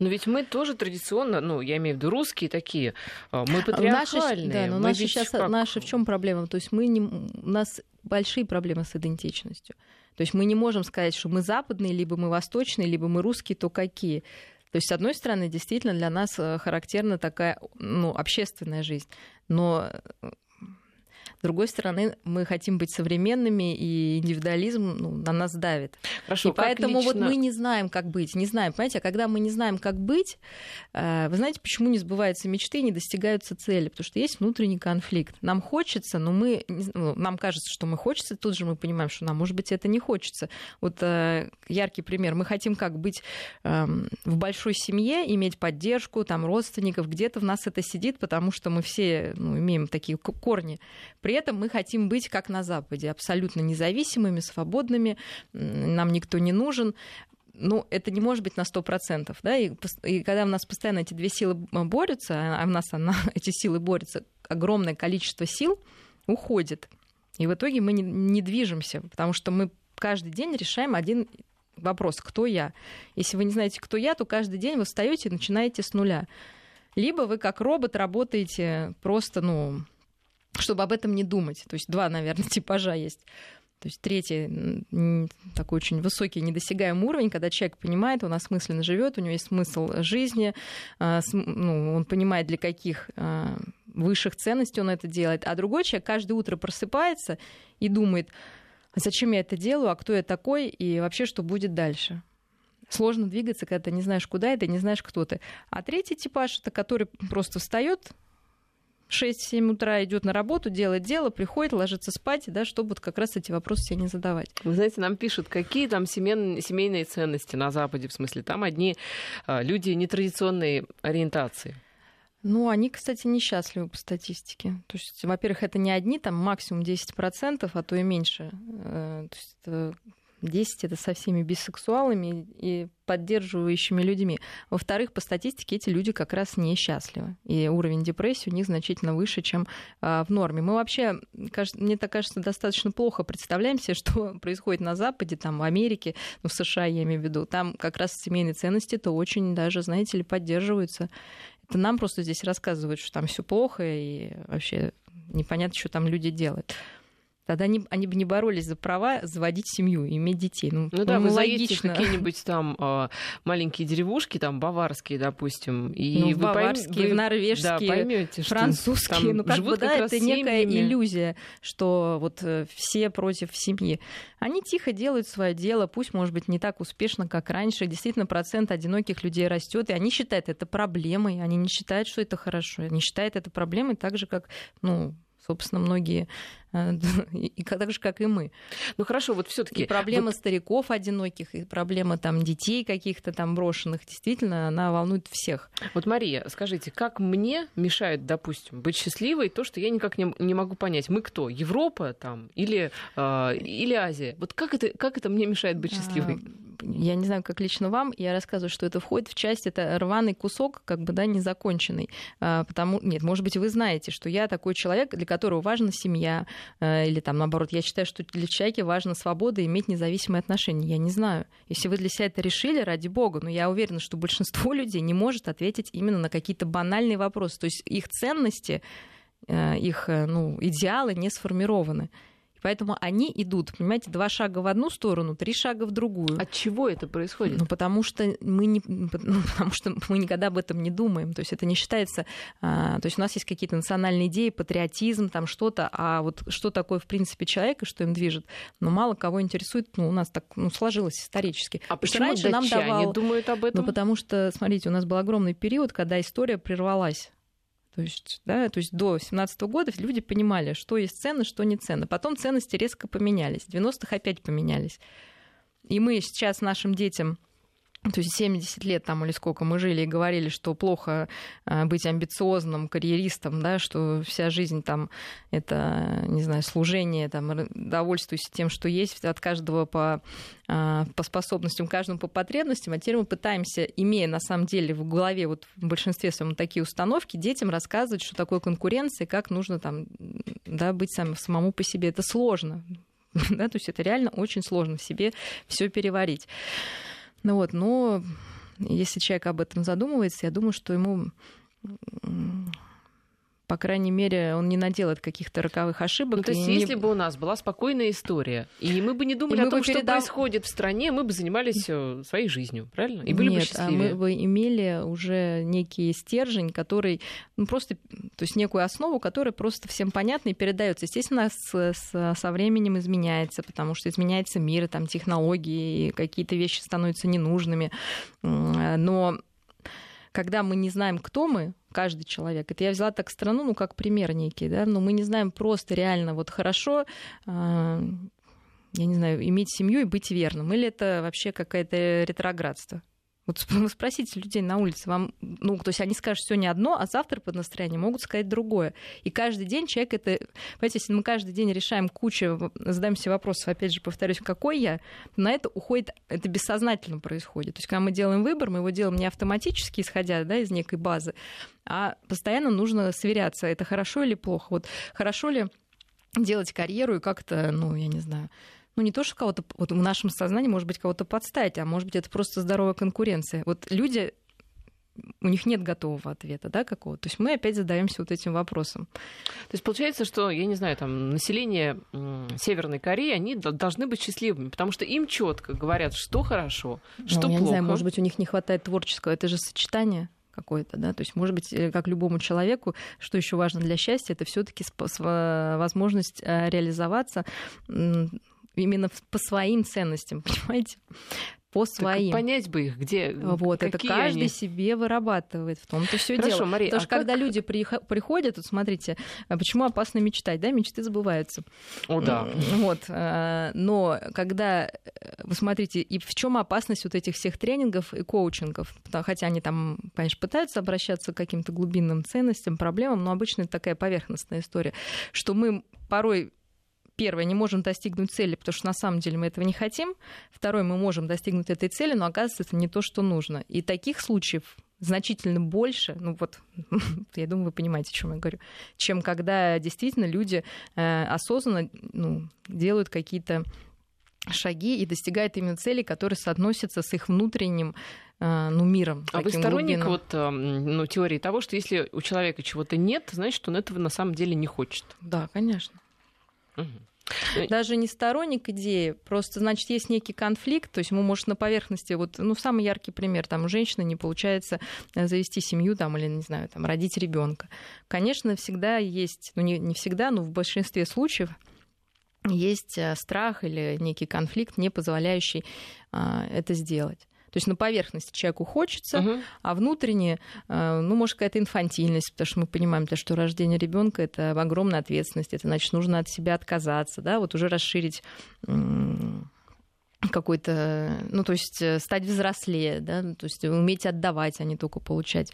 Но ведь мы тоже традиционно, ну, я имею в виду русские такие, э, мы патриархальные. Наши, да, но наши сейчас, как... наши в чем проблема? То есть мы не, у нас большие проблемы с идентичностью. То есть мы не можем сказать, что мы западные, либо мы восточные, либо мы русские, то какие. То есть, с одной стороны, действительно для нас э, характерна такая ну, общественная жизнь. Но с другой стороны, мы хотим быть современными, и индивидуализм ну, на нас давит. Хорошо, и поэтому лично... вот мы не знаем, как быть. Не знаем, понимаете, а когда мы не знаем, как быть, э, вы знаете, почему не сбываются мечты, не достигаются цели? Потому что есть внутренний конфликт. Нам хочется, но мы, ну, нам кажется, что мы хочется, тут же мы понимаем, что нам, может быть, это не хочется. Вот э, яркий пример. Мы хотим как быть эм, в большой семье, иметь поддержку, там, родственников, где-то в нас это сидит, потому что мы все ну, имеем такие корни. При при этом мы хотим быть как на Западе, абсолютно независимыми, свободными, нам никто не нужен ну, это не может быть на 100%, да, и, и когда у нас постоянно эти две силы борются, а у нас она, *laughs* эти силы борются, огромное количество сил уходит, и в итоге мы не, не движемся, потому что мы каждый день решаем один вопрос, кто я. Если вы не знаете, кто я, то каждый день вы встаете и начинаете с нуля. Либо вы как робот работаете просто, ну, чтобы об этом не думать. То есть два, наверное, *laughs* типажа есть. То есть третий такой очень высокий недосягаемый уровень, когда человек понимает, он осмысленно живет, у него есть смысл жизни, а, ну, он понимает, для каких а, высших ценностей он это делает. А другой человек каждое утро просыпается и думает, зачем я это делаю, а кто я такой и вообще что будет дальше. Сложно двигаться, когда ты не знаешь, куда это, не знаешь, кто ты. А третий типаж это который просто встает, 6-7 утра идет на работу, делает дело, приходит, ложится спать, да, чтобы вот как раз эти вопросы себе не задавать. Вы знаете, нам пишут, какие там семейные, семейные ценности на Западе, в смысле, там одни а, люди нетрадиционной ориентации. Ну, они, кстати, несчастливы по статистике. То есть, во-первых, это не одни, там максимум 10%, а то и меньше. Э, то есть, 10 это со всеми бисексуалами и поддерживающими людьми. Во-вторых, по статистике эти люди как раз несчастливы. И уровень депрессии у них значительно выше, чем а, в норме. Мы вообще, мне так кажется, достаточно плохо представляем себе, *laughs* что происходит на Западе, там, в Америке, ну, в США я имею в виду. Там как раз семейные ценности то очень даже, знаете ли, поддерживаются. Это нам просто здесь рассказывают, что там все плохо и вообще непонятно, что там люди делают. Тогда они, они бы не боролись за права заводить семью, иметь детей. Ну, ну да, ну, вы логично. какие-нибудь там э, маленькие деревушки, там баварские, допустим, и ну, вы баварские, пойм... вы... норвежские, да, поймете, французские, ну как бы да, это некая иллюзия, что вот э, все против семьи. Они тихо делают свое дело, пусть, может быть, не так успешно, как раньше. Действительно, процент одиноких людей растет, и они считают это проблемой, они не считают, что это хорошо, они считают это проблемой так же, как, ну, собственно, многие, э, *laughs* и так же, как и мы. Ну хорошо, вот все таки проблема вот... стариков одиноких, и проблема там детей каких-то там брошенных, действительно, она волнует всех. Вот, Мария, скажите, как мне мешает, допустим, быть счастливой то, что я никак не, не могу понять, мы кто, Европа там или, э, или Азия? Вот как это, как это мне мешает быть счастливой? А, я не знаю, как лично вам, я рассказываю, что это входит в часть, это рваный кусок, как бы, да, незаконченный. А, потому, нет, может быть, вы знаете, что я такой человек, для которого важна семья, а, или там, наоборот, я считаю, что для человека важна свобода иметь независимые отношения. Я не знаю. Если вы для себя это решили, ради бога, но я уверена, что большинство *laughs* людей не может ответить именно на какие-то банальные вопросы. То есть их ценности, а, их ну, идеалы не сформированы. Поэтому они идут, понимаете, два шага в одну сторону, три шага в другую. От чего это происходит? Ну, потому что мы не, ну, потому что мы никогда об этом не думаем. То есть это не считается. А, то есть у нас есть какие-то национальные идеи, патриотизм, там что-то, а вот что такое в принципе человек и что им движет, ну мало кого интересует. Ну у нас так ну, сложилось исторически. А почему раньше нам давал... думают об этом? Ну потому что, смотрите, у нас был огромный период, когда история прервалась. То есть, да, то есть до 17 года люди понимали, что есть ценно, что не ценно. Потом ценности резко поменялись. В 90-х опять поменялись. И мы сейчас нашим детям то есть 70 лет там или сколько мы жили и говорили, что плохо э, быть амбициозным карьеристом, да, что вся жизнь там это, не знаю, служение, там, довольствуйся тем, что есть от каждого по, э, по способностям, каждому по потребностям, а теперь мы пытаемся, имея на самом деле в голове вот в большинстве своем такие установки, детям рассказывать, что такое конкуренция, как нужно там, да, быть сам, самому по себе. Это сложно, *laughs* да, то есть это реально очень сложно в себе все переварить. Ну вот, но если человек об этом задумывается, я думаю, что ему по крайней мере, он не наделает каких-то роковых ошибок. Ну, то есть, не... если бы у нас была спокойная история, и мы бы не думали и о том, что передав... происходит в стране, мы бы занимались э, своей жизнью, правильно? И были Нет, бы счастливее. А мы бы имели уже некий стержень, который, ну, просто, то есть некую основу, которая просто всем понятна и передается. Естественно, с, с, со временем изменяется, потому что изменяется мир, там, технологии, какие-то вещи становятся ненужными. Но когда мы не знаем, кто мы, каждый человек. Это я взяла так страну, ну, как пример некий, да, но мы не знаем просто реально вот хорошо, а, я не знаю, иметь семью и быть верным, или это вообще какое-то ретроградство. Вот *laughs* спросите людей на улице, вам, ну, то есть они скажут сегодня одно, а завтра под настроение могут сказать другое. И каждый день человек это, понимаете, если мы каждый день решаем кучу, задаем себе вопросов, опять же, повторюсь, какой я, на это уходит, это бессознательно происходит. То есть, когда мы делаем выбор, мы его делаем не автоматически, исходя да, из некой базы, а постоянно нужно сверяться, это хорошо или плохо. Вот хорошо ли делать карьеру и как-то, ну, я не знаю, ну, не то, что кого-то, вот в нашем сознании может быть кого-то подставить, а может быть это просто здоровая конкуренция. Вот люди у них нет готового ответа, да, какого. То есть мы опять задаемся вот этим вопросом. То есть получается, что, я не знаю, там население Северной Кореи, они должны быть счастливыми, потому что им четко говорят, что хорошо, ну, что я плохо. не знаю, может быть, у них не хватает творческого. Это же сочетание какое-то, да, то есть, может быть, э, как любому человеку, что еще важно для счастья, это все-таки возможность э, реализоваться именно по своим ценностям, *laughs* понимаете? по своим. Так понять бы их, где. Вот, это каждый они? себе вырабатывает. В том-то все Хорошо, дело. Мария, Потому а что как... когда люди приходят, вот смотрите, а почему опасно мечтать, да, мечты забываются. О, да. Вот, а, но когда, вы смотрите, и в чем опасность вот этих всех тренингов и коучингов, хотя они там, конечно, пытаются обращаться к каким-то глубинным ценностям, проблемам, но обычно это такая поверхностная история, что мы порой первое, не можем достигнуть цели, потому что на самом деле мы этого не хотим. Второе, мы можем достигнуть этой цели, но оказывается, это не то, что нужно. И таких случаев значительно больше, ну вот, *laughs* я думаю, вы понимаете, о чем я говорю, чем когда действительно люди э, осознанно ну, делают какие-то шаги и достигают именно целей, которые соотносятся с их внутренним э, ну, миром. А вы сторонник глубинным. вот, э, ну, теории того, что если у человека чего-то нет, значит, он этого на самом деле не хочет? Да, конечно. Угу. Даже не сторонник идеи, просто, значит, есть некий конфликт, то есть ему, может, на поверхности, вот, ну, самый яркий пример, там, у женщины не получается э, завести семью, там, или, не знаю, там, родить ребенка. Конечно, всегда есть, ну, не, не всегда, но в большинстве случаев есть э, страх или некий конфликт, не позволяющий а, это сделать. То есть на поверхности человеку хочется, угу. а внутренне, э, ну, может, какая-то инфантильность, потому что мы понимаем, что рождение ребенка это огромная ответственность, это значит, нужно от себя отказаться, да, вот уже расширить какой-то, ну, то есть э, стать взрослее, да, то есть уметь отдавать, а не только получать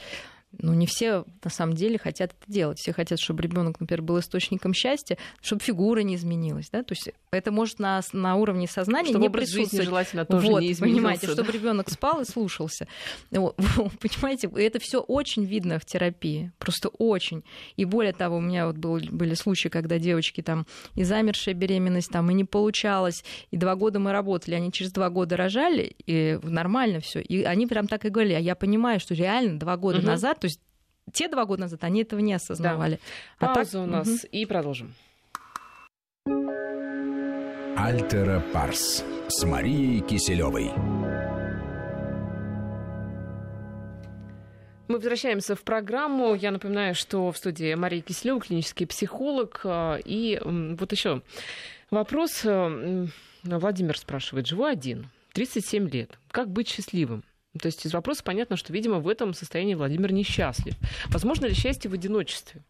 ну, не все на самом деле хотят это делать. Все хотят, чтобы ребенок, например, был источником счастья, чтобы фигура не изменилась. Да? То есть это может на, на уровне сознания чтобы не образ присутствовать. жизни желательно тоже вот, не изменился. Понимаете, да? чтобы ребенок спал и слушался. *laughs* Вот, понимаете, это все очень видно в терапии. Просто очень. И более того, у меня вот был, были случаи, когда девочки там и замершая беременность, там и не получалось, и два года мы работали, они через два года рожали, и нормально все. И они прям так и говорили, а я понимаю, что реально два года угу. назад те два года назад они этого не осознавали. Да. А Пауза так... у нас угу. и продолжим. Альтера Парс с Марией Киселевой. Мы возвращаемся в программу. Я напоминаю, что в студии Мария Киселева, клинический психолог. И вот еще вопрос. Владимир спрашивает. Живу один, 37 лет. Как быть счастливым? То есть из вопроса понятно, что, видимо, в этом состоянии Владимир несчастлив. Возможно ли счастье в одиночестве?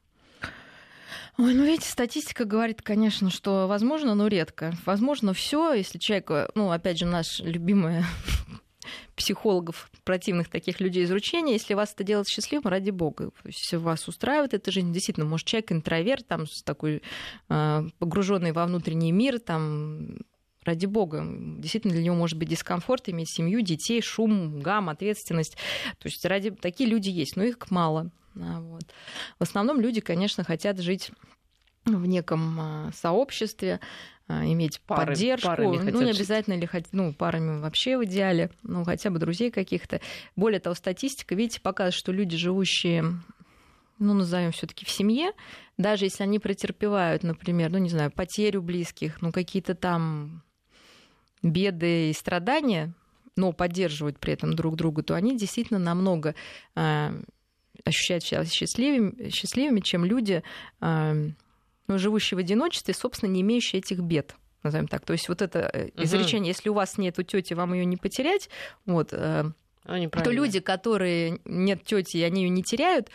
Ой, ну видите, статистика говорит, конечно, что возможно, но редко. Возможно, все, если человек, ну, опять же, наш любимый *laughs* психологов, противных таких людей изручения, если вас это делает счастливым, ради бога. Если вас устраивает эта жизнь, действительно, может, человек интроверт, там, такой э, погруженный во внутренний мир, там, ради бога. Действительно, для него может быть дискомфорт иметь семью, детей, шум, гам, ответственность. То есть ради... такие люди есть, но их мало. А, вот. В основном люди, конечно, хотят жить в неком а, сообществе, а, иметь Пары, поддержку. Парами ну, не обязательно или хоть, ну, парами вообще в идеале, ну, хотя бы друзей каких-то. Более того, статистика, видите, показывает, что люди, живущие ну, назовем все-таки в семье, даже если они претерпевают, например, ну, не знаю, потерю близких, ну, какие-то там беды и страдания, но поддерживают при этом друг друга, то они действительно намного э, ощущают себя счастливыми, счастливыми чем люди, э, ну, живущие в одиночестве, собственно, не имеющие этих бед назовем так. То есть вот это угу. изречение, если у вас нет у тети, вам ее не потерять, вот, то люди, которые нет тети, и они ее не теряют,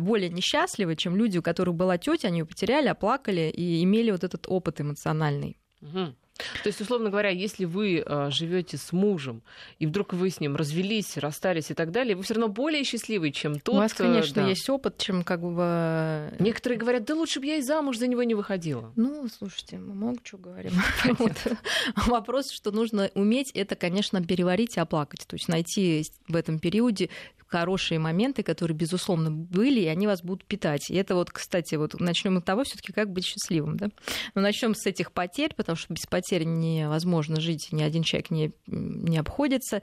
более несчастливы, чем люди, у которых была тетя, они ее потеряли, оплакали и имели вот этот опыт эмоциональный. Угу. То есть, условно говоря, если вы э, живете с мужем, и вдруг вы с ним развелись, расстались и так далее, вы все равно более счастливый, чем тот. У вас, конечно, да. есть опыт, чем как бы. Э, Некоторые говорят, да лучше бы я и замуж за него не выходила. Ну, слушайте, мы много чего говорим. Вопрос, что нужно уметь, это, конечно, переварить и оплакать. То есть найти в этом периоде хорошие моменты, которые, безусловно, были, и они вас будут питать. И это вот, кстати, вот начнем от того, все-таки как быть счастливым, да? Но начнем с этих потерь, потому что без потерь невозможно жить, ни один человек не, не обходится.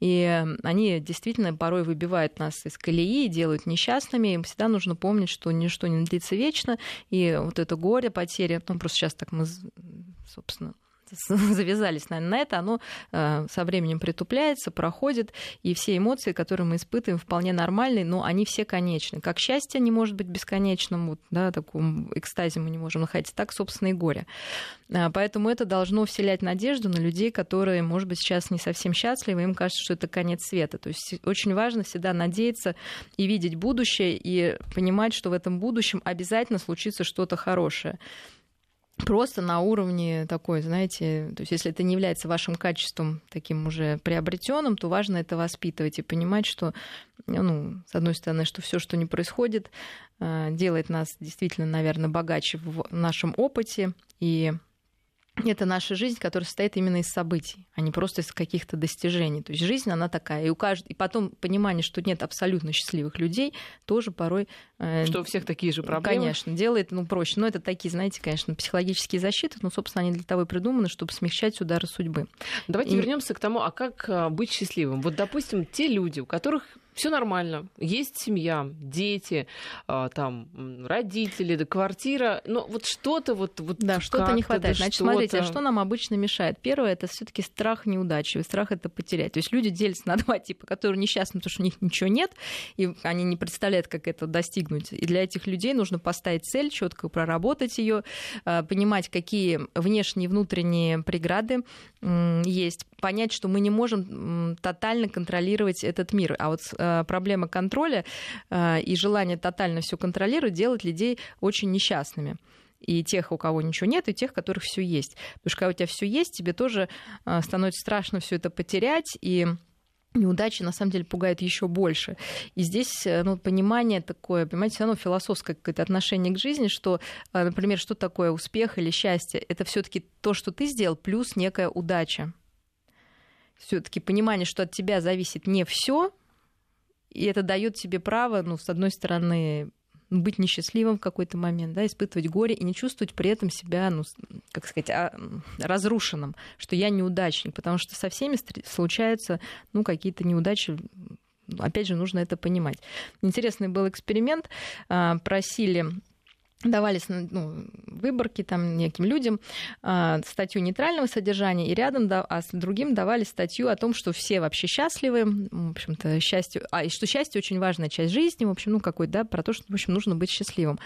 И они действительно порой выбивают нас из колеи, делают несчастными. Им всегда нужно помнить, что ничто не длится вечно, и вот это горе, потери, ну, просто сейчас так мы, собственно, *laughs* завязались, наверное, на это, оно э, со временем притупляется, проходит, и все эмоции, которые мы испытываем, вполне нормальные, но они все конечны. Как счастье не может быть бесконечным, вот, да, таком экстазе мы не можем находиться, так, собственно, и горе. Э, поэтому это должно вселять надежду на людей, которые, может быть, сейчас не совсем счастливы, им кажется, что это конец света. То есть очень важно всегда надеяться и видеть будущее, и понимать, что в этом будущем обязательно случится что-то хорошее просто на уровне такой, знаете, то есть если это не является вашим качеством таким уже приобретенным, то важно это воспитывать и понимать, что, ну, с одной стороны, что все, что не происходит, э, делает нас действительно, наверное, богаче в нашем опыте. И это наша жизнь, которая состоит именно из событий, а не просто из каких-то достижений. То есть жизнь, она такая. И, у кажд... и потом понимание, что нет абсолютно счастливых людей, тоже порой... Э, что у всех такие же проблемы? Конечно, делает ну, проще. Но это такие, знаете, конечно, психологические защиты, но, собственно, они для того и придуманы, чтобы смягчать удары судьбы. Давайте и... вернемся к тому, а как э, быть счастливым? Вот, допустим, те люди, у которых все нормально, есть семья, дети, а, там родители, да, квартира, но вот что-то вот, вот да, что-то не хватает. Да, Значит, что смотрите, а что нам обычно мешает? Первое это все-таки страх неудачи, страх это потерять. То есть люди делятся на *laughs* два типа, которые несчастны, потому что у них ничего нет, и они не представляют, как это достигнуть. И для этих людей нужно поставить цель, четко проработать ее, а, понимать, какие внешние и внутренние преграды есть, понять, что мы не можем тотально контролировать этот мир, а вот Э, проблема контроля э, и желание тотально все контролировать делает людей очень несчастными и тех, у кого ничего нет, и тех, у которых все есть. Потому что когда у тебя все есть, тебе тоже э, становится страшно все это потерять, и неудачи на самом деле пугают еще больше. И здесь ну, понимание такое, понимаете, все равно философское какое-то отношение к жизни, что, например, что такое успех или счастье? Это все-таки то, что ты сделал, плюс некая удача. Все-таки понимание, что от тебя зависит не все, и это дает тебе право, ну, с одной стороны, быть несчастливым в какой-то момент, да, испытывать горе и не чувствовать при этом себя, ну, как сказать, а, разрушенным, что я неудачник, потому что со всеми случаются, ну, какие-то неудачи, опять же, нужно это понимать. Интересный был эксперимент, а, просили давались ну, выборки там неким людям а, статью нейтрального содержания, и рядом, а с другим давали статью о том, что все вообще счастливы, в общем-то, счастье, а, и что счастье очень важная часть жизни, в общем, ну, какой, да, про то, что, в общем, нужно быть счастливым.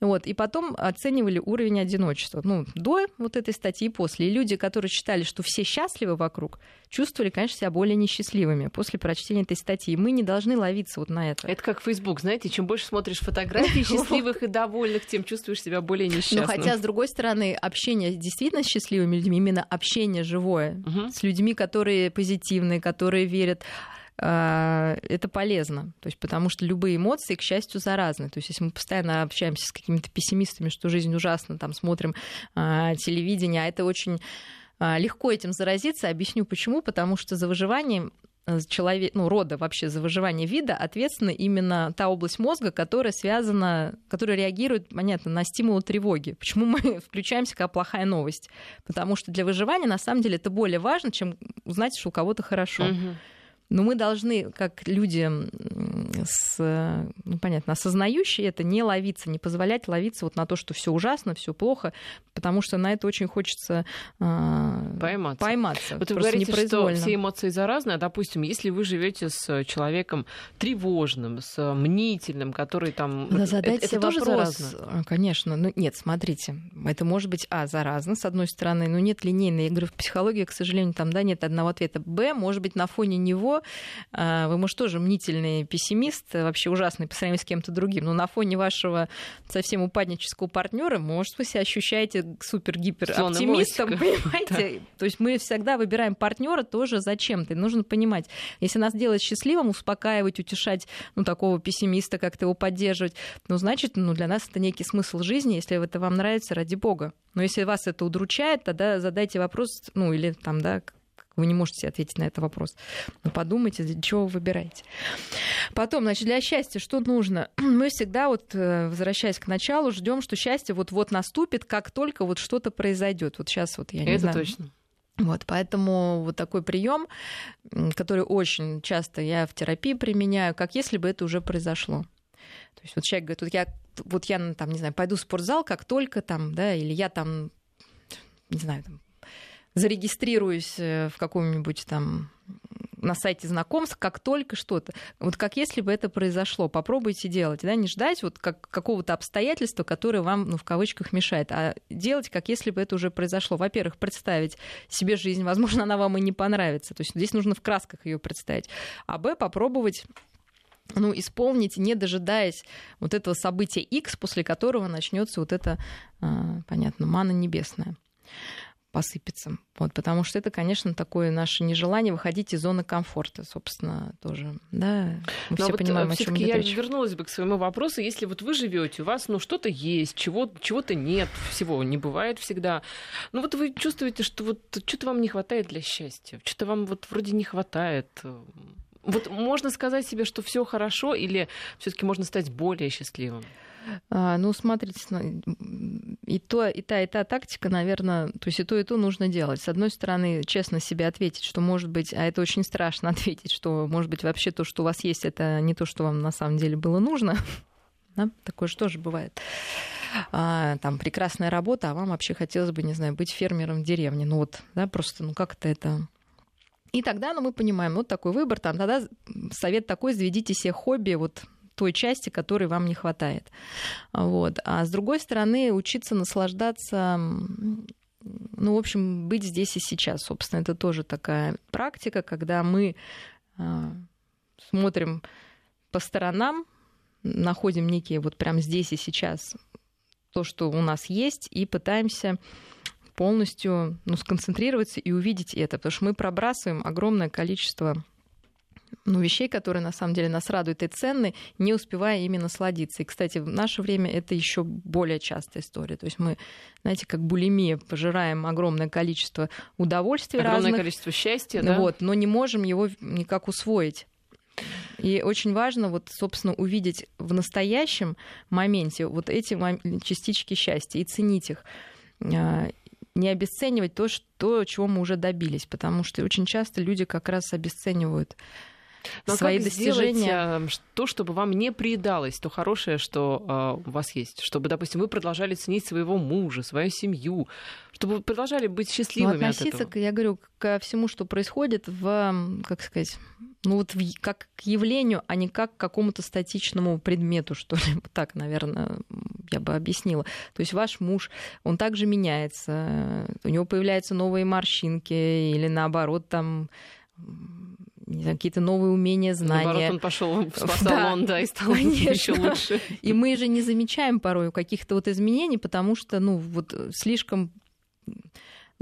Вот, и потом оценивали уровень одиночества, ну, до вот этой статьи и после. И люди, которые считали, что все счастливы вокруг, чувствовали, конечно, себя более несчастливыми после прочтения этой статьи. Мы не должны ловиться вот на это. Это как Facebook, знаете, чем больше смотришь фотографий *laughs* счастливых и довольных, тем чувствуешь себя более несчастным. Но хотя, с другой стороны, общение действительно с счастливыми людьми, именно общение живое, угу. с людьми, которые позитивные, которые верят, а, это полезно. То есть, потому что любые эмоции, к счастью, заразны. То есть, если мы постоянно общаемся с какими-то пессимистами, что жизнь ужасна, там смотрим а, телевидение, а это очень а, легко этим заразиться. Объясню почему. Потому что за выживанием человек, ну, рода вообще за выживание вида ответственна именно та область мозга, которая связана, которая реагирует, понятно, на стимулы тревоги. Почему мы *laughs* включаемся, как плохая новость? Потому что для выживания на самом деле это более важно, чем узнать, что у кого-то хорошо. Угу. Но мы должны, как люди с, ну, понятно, осознающие это, не ловиться, не позволять ловиться вот на то, что все ужасно, все плохо, потому что на это очень хочется э, пойматься. пойматься. Вот вы говорите, что все эмоции заразные. Допустим, если вы живете с человеком тревожным, с мнительным, который там... Да, задайте это, это вопрос. Тоже заразно? Конечно. Ну, нет, смотрите, это может быть, а, заразно, с одной стороны, но нет линейной. Говорю, в психологии, к сожалению, там, да, нет одного ответа. Б, может быть, на фоне него а, вы, может, тоже мнительный пессимист, вообще ужасный по сравнению с кем-то другим, но на фоне вашего совсем упаднического партнера, может, вы себя ощущаете супер-гипер-оптимистом, понимаете? Да. То есть мы всегда выбираем партнера тоже зачем-то. Нужно понимать, если нас делать счастливым, успокаивать, утешать, ну, такого пессимиста, как-то его поддерживать, ну, значит, ну, для нас это некий смысл жизни, если это вам нравится, ради бога. Но если вас это удручает, тогда задайте вопрос, ну, или там, да, вы не можете ответить на этот вопрос. Но подумайте, для чего вы выбираете. Потом, значит, для счастья что нужно? *clears throat* Мы всегда, вот, э, возвращаясь к началу, ждем, что счастье вот-вот наступит, как только вот что-то произойдет. Вот сейчас вот я не Это знаю. точно. Вот, поэтому вот такой прием, который очень часто я в терапии применяю, как если бы это уже произошло. То есть вот человек говорит, вот я, вот я там, не знаю, пойду в спортзал, как только там, да, или я там, не знаю, там, зарегистрируюсь э, в каком-нибудь там на сайте знакомств, как только что-то. Вот как если бы это произошло. Попробуйте делать. Да? Не ждать вот как, какого-то обстоятельства, которое вам, ну, в кавычках, мешает, а делать, как если бы это уже произошло. Во-первых, представить себе жизнь. Возможно, она вам и не понравится. То есть здесь нужно в красках ее представить. А б, попробовать ну, исполнить, не дожидаясь вот этого события X, после которого начнется вот это, а, понятно, мана небесная посыпется. Вот, потому что это, конечно, такое наше нежелание выходить из зоны комфорта, собственно, тоже. Да, мы Но все вот понимаем, о чем я речь. вернулась бы к своему вопросу. Если вот вы живете, у вас ну, что-то есть, чего, чего-то нет, всего не бывает всегда. Ну вот вы чувствуете, что вот что-то вам не хватает для счастья, что-то вам вот вроде не хватает. Вот можно сказать себе, что все хорошо, или все-таки можно стать более счастливым? А, ну, смотрите, и, то, и та, и та тактика, наверное, то есть и то, и то нужно делать. С одной стороны, честно себе ответить, что, может быть, а это очень страшно *laughs* ответить, что, может быть, вообще то, что у вас есть, это не то, что вам на самом деле было нужно. *laughs* Да? Такое же тоже бывает. А, там прекрасная работа, а вам вообще хотелось бы, не знаю, быть фермером в деревне. Ну вот, да, просто, ну как-то это и тогда ну, мы понимаем, вот такой выбор, там, тогда совет такой, заведите себе хобби, вот той части, которой вам не хватает. Вот. А с другой стороны, учиться наслаждаться ну, в общем, быть здесь и сейчас. Собственно, это тоже такая практика, когда мы а, смотрим по сторонам, находим некие вот прям здесь и сейчас то, что у нас есть, и пытаемся полностью ну, сконцентрироваться и увидеть это, потому что мы пробрасываем огромное количество ну, вещей, которые на самом деле нас радуют и ценны, не успевая ими насладиться. И, кстати, в наше время это еще более частая история. То есть мы, знаете, как булимия, пожираем огромное количество удовольствия Огромное разных, количество счастья, да? Вот, но не можем его никак усвоить. И очень важно, вот, собственно, увидеть в настоящем моменте вот эти частички счастья и ценить их а, не обесценивать то, что, чего мы уже добились, потому что очень часто люди как раз обесценивают Но свои достижения. Сделать, то, чтобы вам не приедалось то хорошее, что э, у вас есть. Чтобы, допустим, вы продолжали ценить своего мужа, свою семью, чтобы вы продолжали быть счастливыми ну, относиться, от этого. К, я говорю, ко всему, что происходит в, как сказать, ну вот в, как к явлению, а не как к какому-то статичному предмету, *laughs* что ли. Так, наверное, я бы объяснила. То есть ваш муж, он также меняется, у него появляются новые морщинки или наоборот там какие-то новые умения, знания. Наоборот, он пошел в *laughs* спа-салон, да, да, и стал *laughs* еще лучше. И мы же не замечаем порой каких-то вот изменений, потому что, ну, вот слишком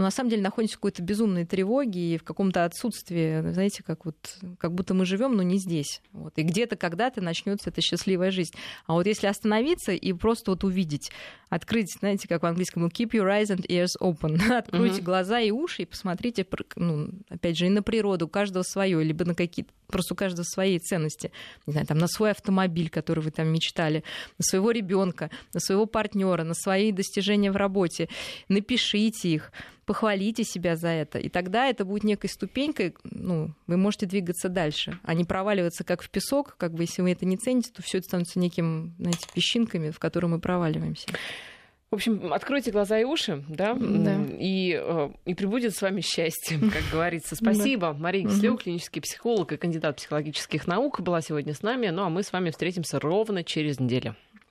но на самом деле находимся в какой-то безумной тревоге и в каком-то отсутствии, знаете, как вот как будто мы живем, но не здесь. Вот. И где-то когда-то начнется эта счастливая жизнь. А вот если остановиться и просто вот увидеть, открыть, знаете, как в английском, keep your eyes and ears open, *laughs* откройте mm-hmm. глаза и уши и посмотрите, ну, опять же, и на природу, у каждого свое, либо на какие-то просто у каждого свои ценности. Не знаю, там, на свой автомобиль, который вы там мечтали, на своего ребенка, на своего партнера, на свои достижения в работе. Напишите их, похвалите себя за это. И тогда это будет некой ступенькой, ну, вы можете двигаться дальше, а не проваливаться как в песок, как бы если вы это не цените, то все это становится неким, знаете, песчинками, в которые мы проваливаемся. В общем, откройте глаза и уши, да, да. И, э, и прибудет с вами счастье, *laughs* как говорится. Спасибо. Мария Кислева, клинический психолог и кандидат психологических наук, была сегодня с нами. Ну а мы с вами встретимся ровно через неделю.